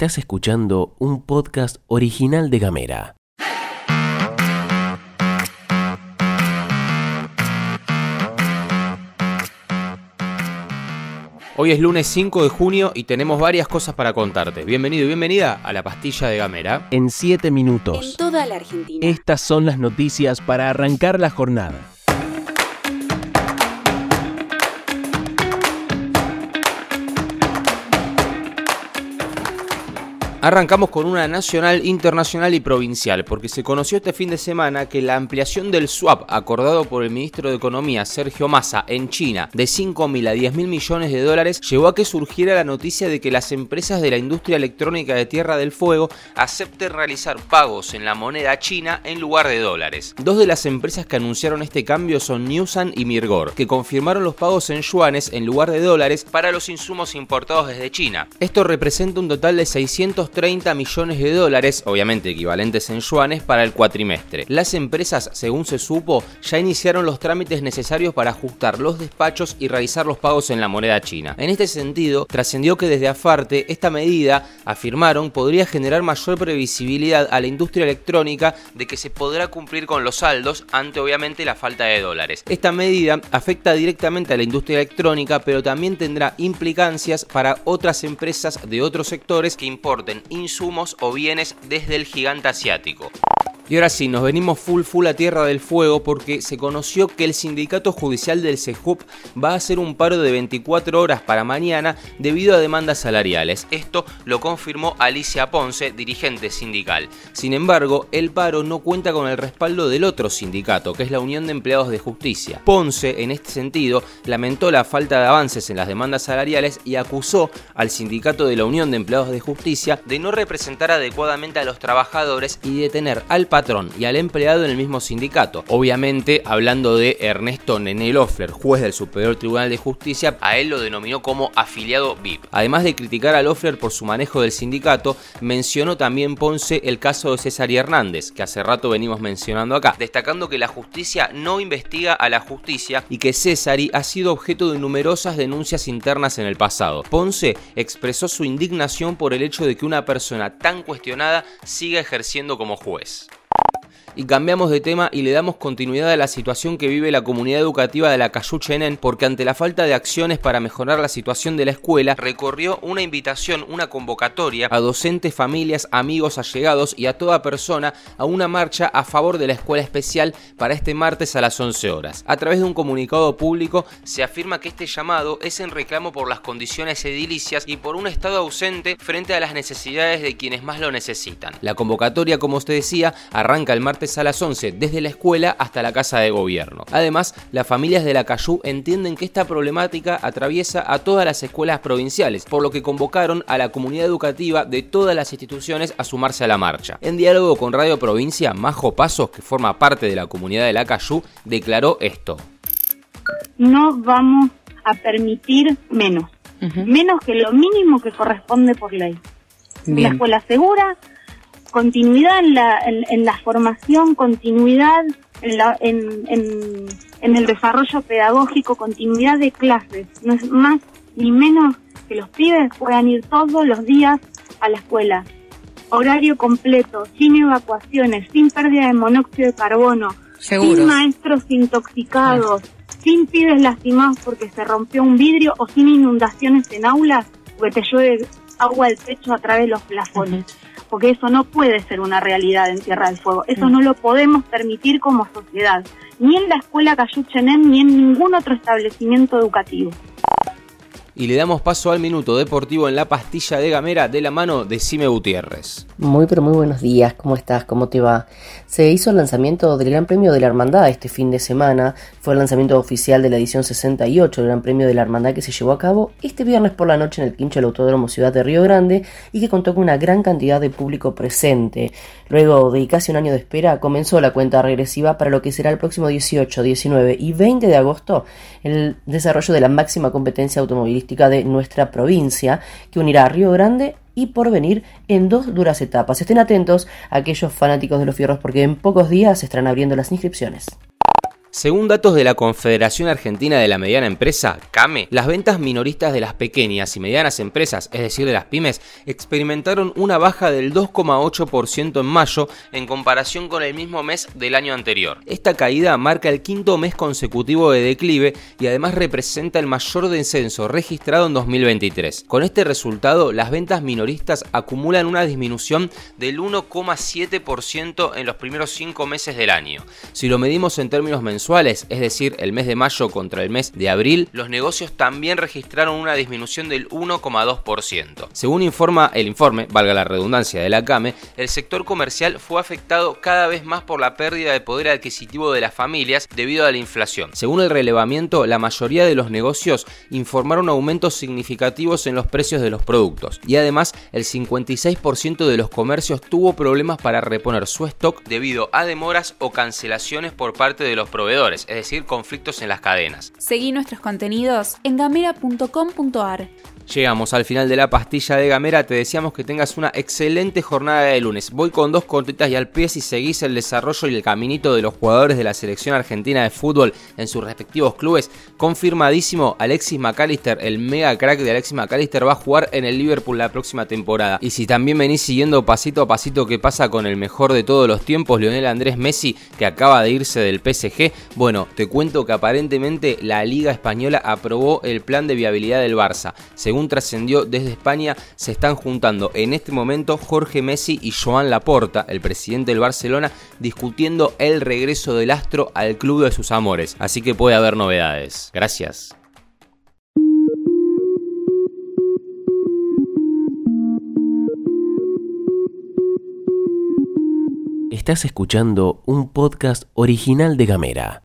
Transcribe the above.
Estás escuchando un podcast original de Gamera. Hoy es lunes 5 de junio y tenemos varias cosas para contarte. Bienvenido y bienvenida a la pastilla de Gamera. En 7 minutos. En toda la Argentina. Estas son las noticias para arrancar la jornada. Arrancamos con una nacional, internacional y provincial, porque se conoció este fin de semana que la ampliación del swap acordado por el ministro de Economía Sergio Massa en China de 5.000 a 10.000 millones de dólares llevó a que surgiera la noticia de que las empresas de la industria electrónica de Tierra del Fuego acepten realizar pagos en la moneda china en lugar de dólares. Dos de las empresas que anunciaron este cambio son Newsan y Mirgor, que confirmaron los pagos en yuanes en lugar de dólares para los insumos importados desde China. Esto representa un total de 600 30 millones de dólares, obviamente equivalentes en yuanes, para el cuatrimestre. Las empresas, según se supo, ya iniciaron los trámites necesarios para ajustar los despachos y realizar los pagos en la moneda china. En este sentido, trascendió que desde Afarte esta medida, afirmaron, podría generar mayor previsibilidad a la industria electrónica de que se podrá cumplir con los saldos ante obviamente la falta de dólares. Esta medida afecta directamente a la industria electrónica, pero también tendrá implicancias para otras empresas de otros sectores que importen insumos o bienes desde el gigante asiático. Y ahora sí, nos venimos full full a Tierra del Fuego porque se conoció que el sindicato judicial del CEJUP va a hacer un paro de 24 horas para mañana debido a demandas salariales. Esto lo confirmó Alicia Ponce, dirigente sindical. Sin embargo, el paro no cuenta con el respaldo del otro sindicato, que es la Unión de Empleados de Justicia. Ponce, en este sentido, lamentó la falta de avances en las demandas salariales y acusó al sindicato de la Unión de Empleados de Justicia de no representar adecuadamente a los trabajadores y de tener al patrón y al empleado en el mismo sindicato. Obviamente, hablando de Ernesto Nene Loeffler, juez del Superior Tribunal de Justicia, a él lo denominó como afiliado VIP. Además de criticar a Loeffler por su manejo del sindicato, mencionó también Ponce el caso de César Hernández, que hace rato venimos mencionando acá, destacando que la justicia no investiga a la justicia y que Césari ha sido objeto de numerosas denuncias internas en el pasado. Ponce expresó su indignación por el hecho de que una persona tan cuestionada siga ejerciendo como juez y cambiamos de tema y le damos continuidad a la situación que vive la comunidad educativa de la Cayuchenen porque ante la falta de acciones para mejorar la situación de la escuela recorrió una invitación, una convocatoria a docentes, familias, amigos, allegados y a toda persona a una marcha a favor de la escuela especial para este martes a las 11 horas. A través de un comunicado público se afirma que este llamado es en reclamo por las condiciones edilicias y por un estado ausente frente a las necesidades de quienes más lo necesitan. La convocatoria, como usted decía, arranca el martes a las 11, desde la escuela hasta la casa de gobierno. Además, las familias de la Cayú entienden que esta problemática atraviesa a todas las escuelas provinciales, por lo que convocaron a la comunidad educativa de todas las instituciones a sumarse a la marcha. En diálogo con Radio Provincia, Majo Pasos, que forma parte de la comunidad de la Cayú, declaró esto. No vamos a permitir menos, menos que lo mínimo que corresponde por ley. Una escuela segura, continuidad en la, en, la formación, continuidad en, la, en, en, el desarrollo pedagógico, continuidad de clases. No es más ni menos que los pibes puedan ir todos los días a la escuela. Horario completo, sin evacuaciones, sin pérdida de monóxido de carbono, sin maestros intoxicados, sin pibes lastimados porque se rompió un vidrio o sin inundaciones en aulas porque te llueve agua del techo a través de los plafones porque eso no puede ser una realidad en Tierra del Fuego. Eso mm. no lo podemos permitir como sociedad, ni en la escuela Cayuchenem ni en ningún otro establecimiento educativo y le damos paso al minuto deportivo en la pastilla de Gamera de la mano de Cime Gutiérrez. Muy pero muy buenos días, ¿cómo estás? ¿Cómo te va? Se hizo el lanzamiento del Gran Premio de la Hermandad este fin de semana, fue el lanzamiento oficial de la edición 68 del Gran Premio de la Hermandad que se llevó a cabo este viernes por la noche en el quincho del Autódromo Ciudad de Río Grande y que contó con una gran cantidad de público presente. Luego de casi un año de espera comenzó la cuenta regresiva para lo que será el próximo 18, 19 y 20 de agosto el desarrollo de la máxima competencia automovilística de nuestra provincia, que unirá a Río Grande y por venir en dos duras etapas. Estén atentos a aquellos fanáticos de los fierros porque en pocos días se estarán abriendo las inscripciones. Según datos de la Confederación Argentina de la Mediana Empresa, CAME, las ventas minoristas de las pequeñas y medianas empresas, es decir, de las pymes, experimentaron una baja del 2,8% en mayo en comparación con el mismo mes del año anterior. Esta caída marca el quinto mes consecutivo de declive y además representa el mayor descenso registrado en 2023. Con este resultado, las ventas minoristas acumulan una disminución del 1,7% en los primeros cinco meses del año. Si lo medimos en términos mensuales, es decir, el mes de mayo contra el mes de abril, los negocios también registraron una disminución del 1,2%. Según informa el informe, valga la redundancia de la CAME, el sector comercial fue afectado cada vez más por la pérdida de poder adquisitivo de las familias debido a la inflación. Según el relevamiento, la mayoría de los negocios informaron aumentos significativos en los precios de los productos y además el 56% de los comercios tuvo problemas para reponer su stock debido a demoras o cancelaciones por parte de los proveedores es decir, conflictos en las cadenas. Seguí nuestros contenidos en gamera.com.ar. Llegamos al final de la pastilla de Gamera, te deseamos que tengas una excelente jornada de lunes. Voy con dos cortitas y al pie si seguís el desarrollo y el caminito de los jugadores de la selección argentina de fútbol en sus respectivos clubes. Confirmadísimo, Alexis McAllister, el mega crack de Alexis McAllister, va a jugar en el Liverpool la próxima temporada. Y si también venís siguiendo pasito a pasito qué pasa con el mejor de todos los tiempos, Lionel Andrés Messi, que acaba de irse del PSG, bueno, te cuento que aparentemente la Liga Española aprobó el plan de viabilidad del Barça. Trascendió desde España, se están juntando en este momento Jorge Messi y Joan Laporta, el presidente del Barcelona, discutiendo el regreso del astro al club de sus amores. Así que puede haber novedades. Gracias. Estás escuchando un podcast original de Gamera.